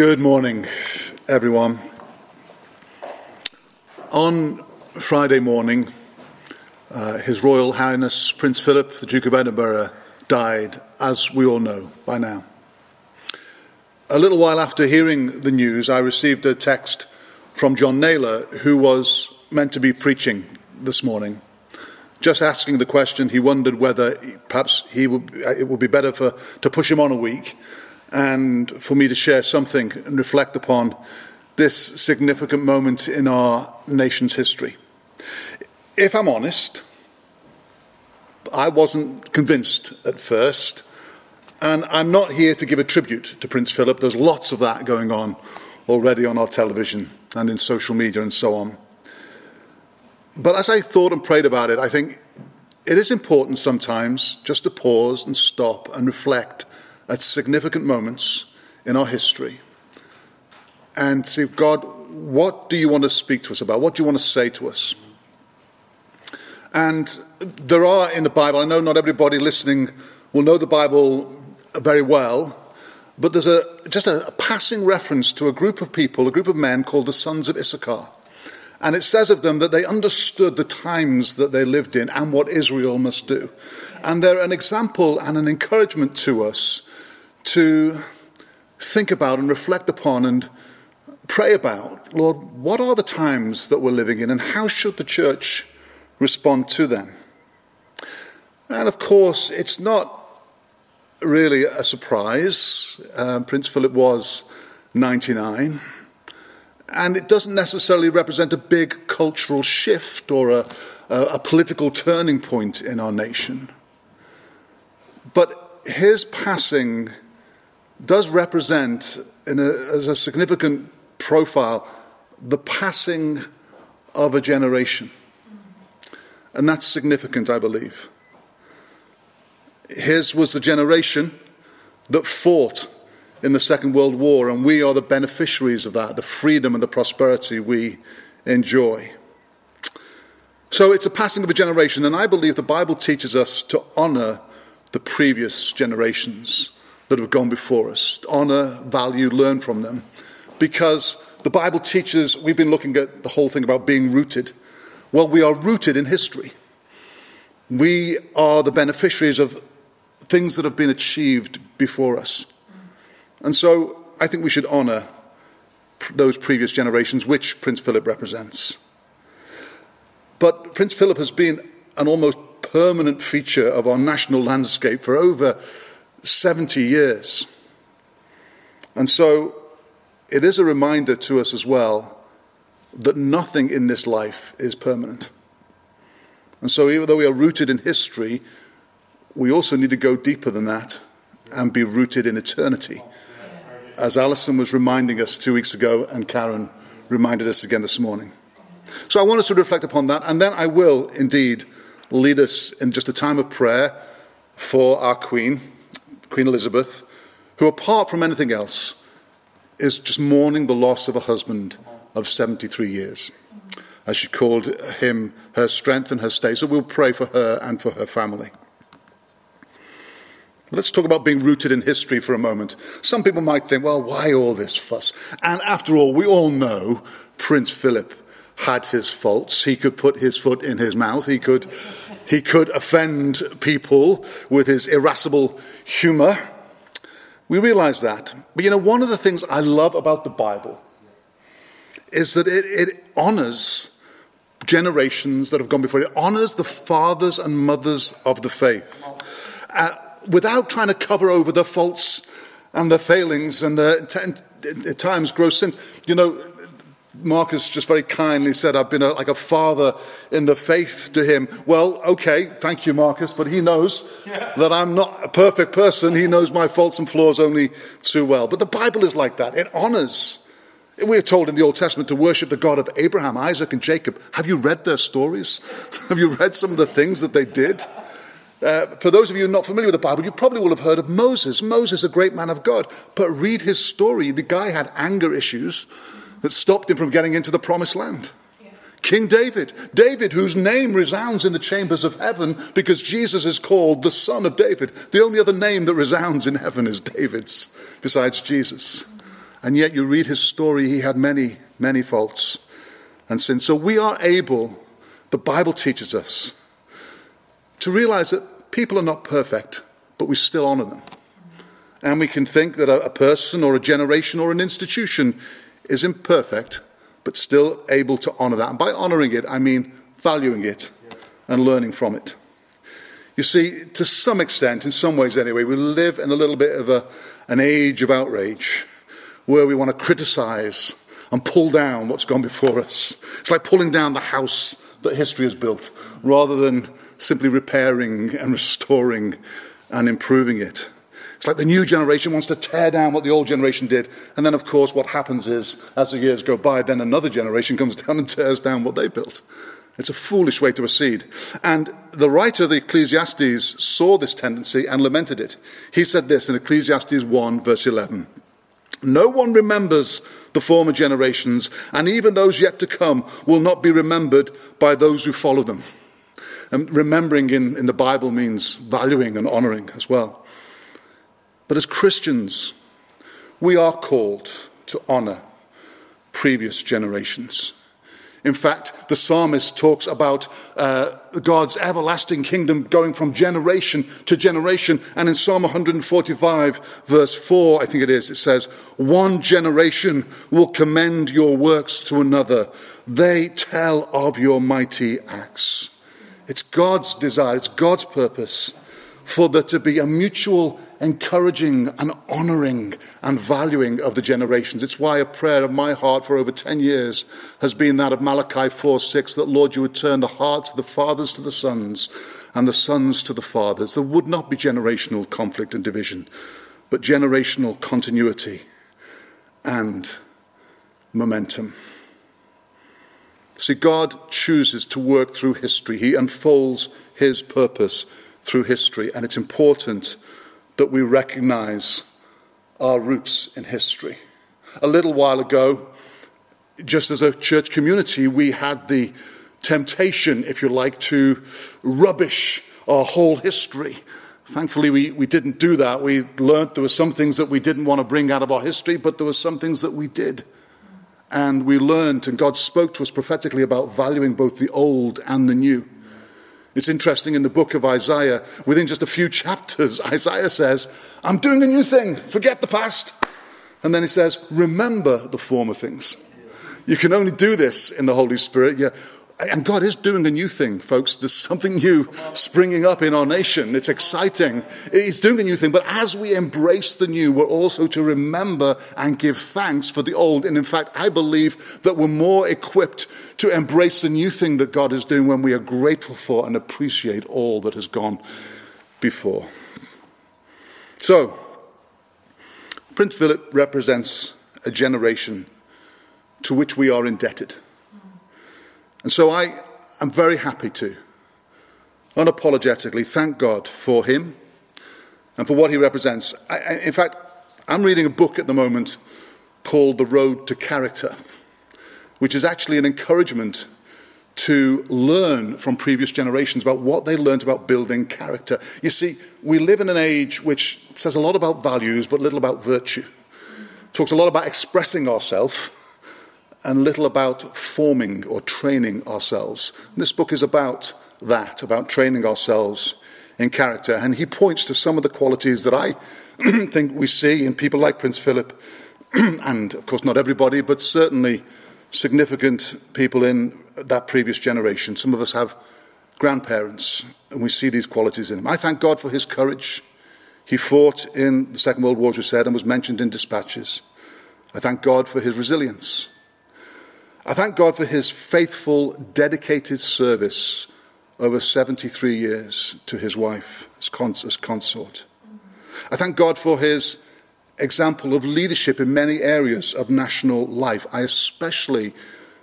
Good morning, everyone. On Friday morning, uh, His Royal Highness Prince Philip, the Duke of Edinburgh, died, as we all know by now. A little while after hearing the news, I received a text from John Naylor, who was meant to be preaching this morning, just asking the question. He wondered whether perhaps he would, it would be better for, to push him on a week and for me to share something and reflect upon this significant moment in our nation's history. If I'm honest, I wasn't convinced at first, and I'm not here to give a tribute to Prince Philip. There's lots of that going on already on our television and in social media and so on. But as I thought and prayed about it, I think it is important sometimes just to pause and stop and reflect at significant moments in our history and say, God, what do you want to speak to us about? What do you want to say to us? And there are in the Bible, I know not everybody listening will know the Bible very well, but there's a, just a, a passing reference to a group of people, a group of men called the sons of Issachar. And it says of them that they understood the times that they lived in and what Israel must do. And they're an example and an encouragement to us to think about and reflect upon and pray about Lord, what are the times that we're living in and how should the church respond to them? And of course, it's not really a surprise. Um, Prince Philip was 99. And it doesn't necessarily represent a big cultural shift or a, a, a political turning point in our nation. But his passing does represent, a, as a significant profile, the passing of a generation. And that's significant, I believe. His was the generation that fought in the Second World War, and we are the beneficiaries of that, the freedom and the prosperity we enjoy. So it's a passing of a generation, and I believe the Bible teaches us to honor the previous generations that have gone before us. Honor, value, learn from them. Because the Bible teaches, we've been looking at the whole thing about being rooted. Well, we are rooted in history. We are the beneficiaries of things that have been achieved before us. And so I think we should honor those previous generations, which Prince Philip represents. But Prince Philip has been an almost permanent feature of our national landscape for over 70 years. And so it is a reminder to us as well that nothing in this life is permanent. And so, even though we are rooted in history, we also need to go deeper than that and be rooted in eternity. As Alison was reminding us two weeks ago, and Karen reminded us again this morning. So, I want us to reflect upon that, and then I will indeed lead us in just a time of prayer for our Queen. Queen Elizabeth, who, apart from anything else, is just mourning the loss of a husband of 73 years. As she called him her strength and her stay. So we'll pray for her and for her family. Let's talk about being rooted in history for a moment. Some people might think, well, why all this fuss? And after all, we all know Prince Philip had his faults. He could put his foot in his mouth. He could he could offend people with his irascible humor. We realize that. But you know, one of the things I love about the Bible is that it, it honors generations that have gone before. It honors the fathers and mothers of the faith uh, without trying to cover over the faults and the failings and the, at times, gross sins. You know, Marcus just very kindly said, I've been a, like a father in the faith to him. Well, okay, thank you, Marcus, but he knows yeah. that I'm not a perfect person. He knows my faults and flaws only too well. But the Bible is like that. It honors. We are told in the Old Testament to worship the God of Abraham, Isaac, and Jacob. Have you read their stories? Have you read some of the things that they did? Uh, for those of you not familiar with the Bible, you probably will have heard of Moses. Moses, a great man of God. But read his story. The guy had anger issues that stopped him from getting into the promised land. King David, David, whose name resounds in the chambers of heaven because Jesus is called the Son of David. The only other name that resounds in heaven is David's, besides Jesus. And yet you read his story, he had many, many faults and sins. So we are able, the Bible teaches us, to realize that people are not perfect, but we still honor them. And we can think that a, person or a generation or an institution is imperfect, but still able to honor that. And by honoring it, I mean valuing it and learning from it. You see, to some extent, in some ways anyway, we live in a little bit of a, an age of outrage where we want to criticize and pull down what's gone before us. It's like pulling down the house that history has built rather than simply repairing and restoring and improving it. It's like the new generation wants to tear down what the old generation did. And then, of course, what happens is, as the years go by, then another generation comes down and tears down what they built. It's a foolish way to proceed. And the writer of the Ecclesiastes saw this tendency and lamented it. He said this in Ecclesiastes 1, verse 11 No one remembers the former generations, and even those yet to come will not be remembered by those who follow them. And remembering in, in the Bible means valuing and honoring as well. But as Christians, we are called to honor previous generations. In fact, the psalmist talks about uh, God's everlasting kingdom going from generation to generation. And in Psalm 145, verse 4, I think it is, it says, One generation will commend your works to another. They tell of your mighty acts. It's God's desire, it's God's purpose for there to be a mutual encouraging and honoring and valuing of the generations. It's why a prayer of my heart for over 10 years has been that of Malachi 4 6, that Lord, you would turn the hearts of the fathers to the sons and the sons to the fathers. There would not be generational conflict and division, but generational continuity and momentum. See, God chooses to work through history. He unfolds his purpose through history, and it's important that we recognize our roots in history. A little while ago, just as a church community, we had the temptation, if you like, to rubbish our whole history. Thankfully, we, we didn't do that. We learned there were some things that we didn't want to bring out of our history, but there were some things that we did. And we learned, and God spoke to us prophetically about valuing both the old and the new. It's interesting in the book of Isaiah, within just a few chapters, Isaiah says, I'm doing a new thing, forget the past. And then he says, Remember the former things. You can only do this in the Holy Spirit. Yeah, and God is doing a new thing, folks. There's something new springing up in our nation. It's exciting. He's doing a new thing. But as we embrace the new, we're also to remember and give thanks for the old. And in fact, I believe that we're more equipped to embrace the new thing that God is doing when we are grateful for and appreciate all that has gone before. So, Prince Philip represents a generation to which we are indebted. And so I am very happy to unapologetically thank God for him and for what he represents. I, in fact, I'm reading a book at the moment called The Road to Character, which is actually an encouragement to learn from previous generations about what they learned about building character. You see, we live in an age which says a lot about values but little about virtue. Talks a lot about expressing ourselves and little about forming or training ourselves. And this book is about that, about training ourselves in character. And he points to some of the qualities that I think we see in people like Prince Philip, and of course, not everybody, but certainly significant people in that previous generation. Some of us have grandparents, and we see these qualities in him. I thank God for his courage. He fought in the Second World War, as we said, and was mentioned in dispatches. I thank God for his resilience. I thank God for his faithful, dedicated service over 73 years to his wife as, cons- as consort. I thank God for his example of leadership in many areas of national life. I especially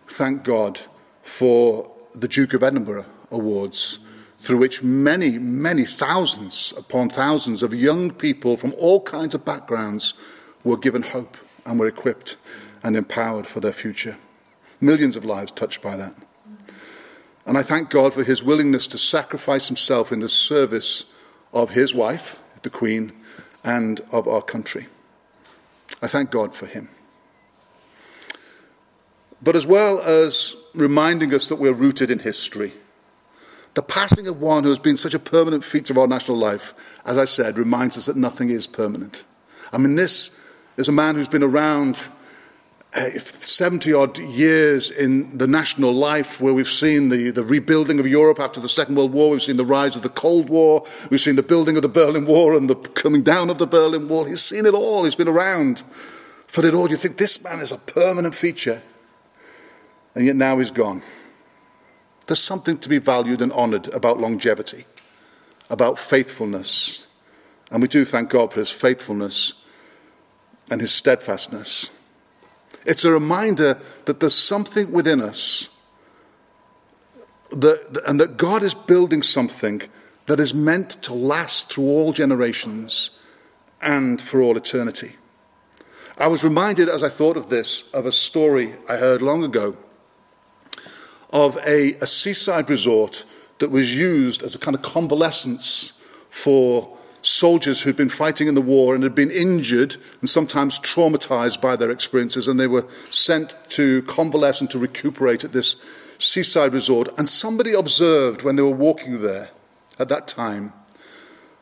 thank God for the Duke of Edinburgh Awards, through which many, many thousands upon thousands of young people from all kinds of backgrounds were given hope and were equipped and empowered for their future. Millions of lives touched by that. And I thank God for his willingness to sacrifice himself in the service of his wife, the Queen, and of our country. I thank God for him. but as well as reminding us that we're rooted in history. The passing of one who has been such a permanent feature of our national life, as I said, reminds us that nothing is permanent. I mean, this is a man who's been around Uh, 70 odd years in the national life where we've seen the, the rebuilding of Europe after the Second World War, we've seen the rise of the Cold War, we've seen the building of the Berlin Wall and the coming down of the Berlin Wall. He's seen it all, he's been around for it all. You think this man is a permanent feature, and yet now he's gone. There's something to be valued and honoured about longevity, about faithfulness. And we do thank God for his faithfulness and his steadfastness. It's a reminder that there's something within us that, and that God is building something that is meant to last through all generations and for all eternity. I was reminded as I thought of this of a story I heard long ago of a, a seaside resort that was used as a kind of convalescence for soldiers who'd been fighting in the war and had been injured and sometimes traumatized by their experiences, and they were sent to convalesce and to recuperate at this seaside resort. And somebody observed when they were walking there at that time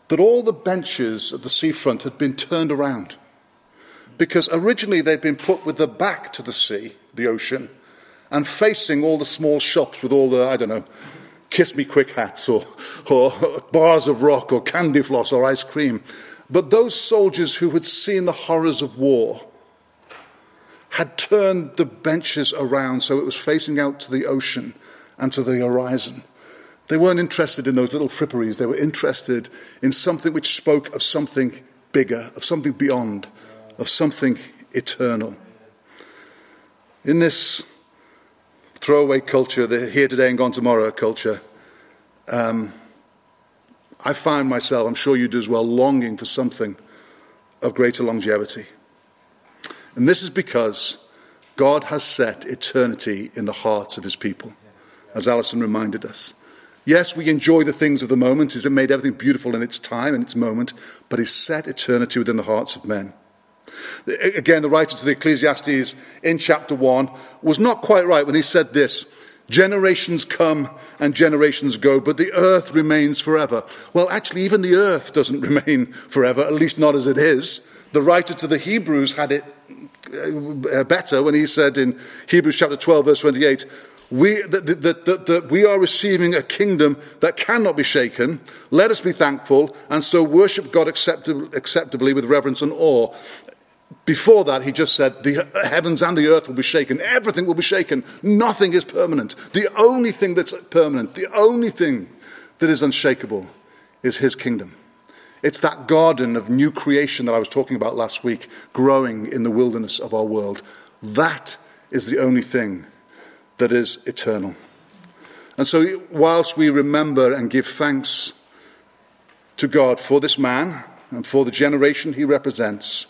that all the benches at the seafront had been turned around. Because originally they'd been put with their back to the sea, the ocean, and facing all the small shops with all the, I don't know, kiss me quick hats or, or bars of rock or candy floss or ice cream. But those soldiers who had seen the horrors of war had turned the benches around so it was facing out to the ocean and to the horizon. They weren't interested in those little fripperies. They were interested in something which spoke of something bigger, of something beyond, of something eternal. In this throwaway culture, the here today and gone tomorrow culture, um, I find myself, I'm sure you do as well, longing for something of greater longevity. And this is because God has set eternity in the hearts of his people, as Alison reminded us. Yes, we enjoy the things of the moment. He's made everything beautiful in its time and its moment, but He's set eternity within the hearts of men. Again, the writer to the Ecclesiastes in chapter 1 was not quite right when he said this Generations come and generations go, but the earth remains forever. Well, actually, even the earth doesn't remain forever, at least not as it is. The writer to the Hebrews had it uh, better when he said in Hebrews chapter 12, verse 28, we, that, that, that, that, we are receiving a kingdom that cannot be shaken. Let us be thankful and so worship God acceptably with reverence and awe. Before that, he just said, the heavens and the earth will be shaken. Everything will be shaken. Nothing is permanent. The only thing that's permanent, the only thing that is unshakable is his kingdom. It's that garden of new creation that I was talking about last week, growing in the wilderness of our world. That is the only thing that is eternal. And so, whilst we remember and give thanks to God for this man and for the generation he represents,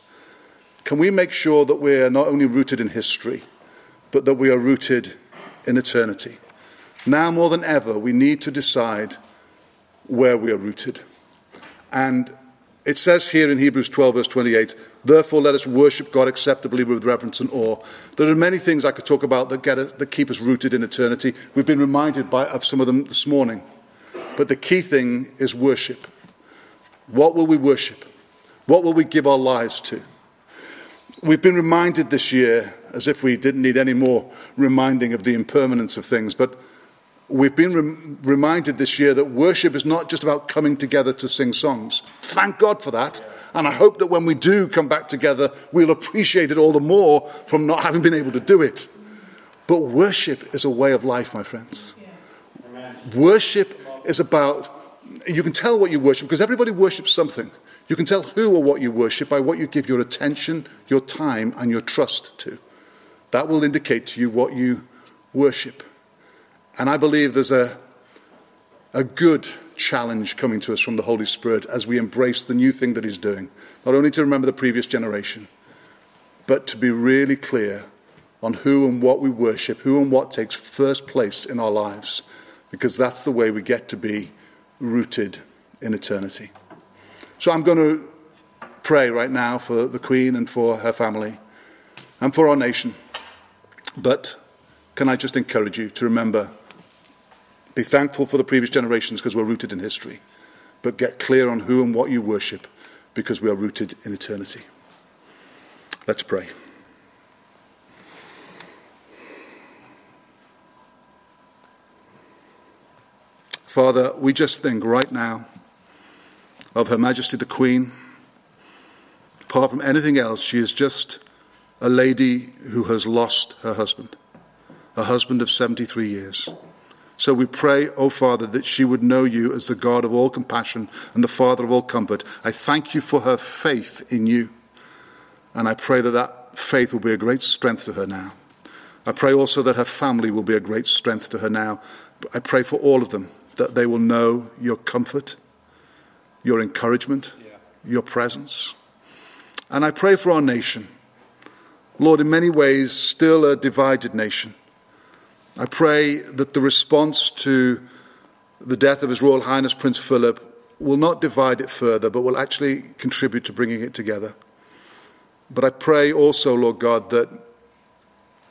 can we make sure that we are not only rooted in history, but that we are rooted in eternity? Now more than ever, we need to decide where we are rooted. And it says here in Hebrews 12, verse 28, therefore let us worship God acceptably with reverence and awe. There are many things I could talk about that, get us, that keep us rooted in eternity. We've been reminded by, of some of them this morning. But the key thing is worship. What will we worship? What will we give our lives to? We've been reminded this year, as if we didn't need any more reminding of the impermanence of things, but we've been rem- reminded this year that worship is not just about coming together to sing songs. Thank God for that. And I hope that when we do come back together, we'll appreciate it all the more from not having been able to do it. But worship is a way of life, my friends. Worship is about, you can tell what you worship because everybody worships something. You can tell who or what you worship by what you give your attention, your time, and your trust to. That will indicate to you what you worship. And I believe there's a, a good challenge coming to us from the Holy Spirit as we embrace the new thing that He's doing. Not only to remember the previous generation, but to be really clear on who and what we worship, who and what takes first place in our lives, because that's the way we get to be rooted in eternity. So I'm going to pray right now for the Queen and for her family and for our nation. But can I just encourage you to remember be thankful for the previous generations because we're rooted in history, but get clear on who and what you worship because we are rooted in eternity. Let's pray. Father, we just think right now of Her Majesty the Queen. Apart from anything else, she is just a lady who has lost her husband, a husband of 73 years. So we pray, O oh Father, that she would know you as the God of all compassion and the Father of all comfort. I thank you for her faith in you. And I pray that that faith will be a great strength to her now. I pray also that her family will be a great strength to her now. I pray for all of them that they will know your comfort, your encouragement, yeah. your presence. And I pray for our nation. Lord, in many ways, still a divided nation. I pray that the response to the death of His Royal Highness Prince Philip will not divide it further, but will actually contribute to bringing it together. But I pray also, Lord God, that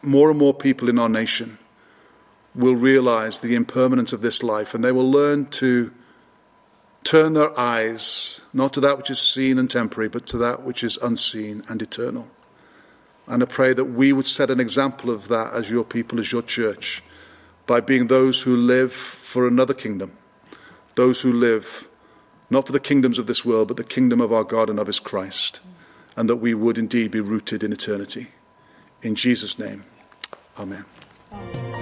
more and more people in our nation will realize the impermanence of this life and they will learn to turn their eyes not to that which is seen and temporary, but to that which is unseen and eternal. And I pray that we would set an example of that as your people, as your church, by being those who live for another kingdom, those who live not for the kingdoms of this world, but the kingdom of our God and of his Christ, and that we would indeed be rooted in eternity. In Jesus' name, amen. amen.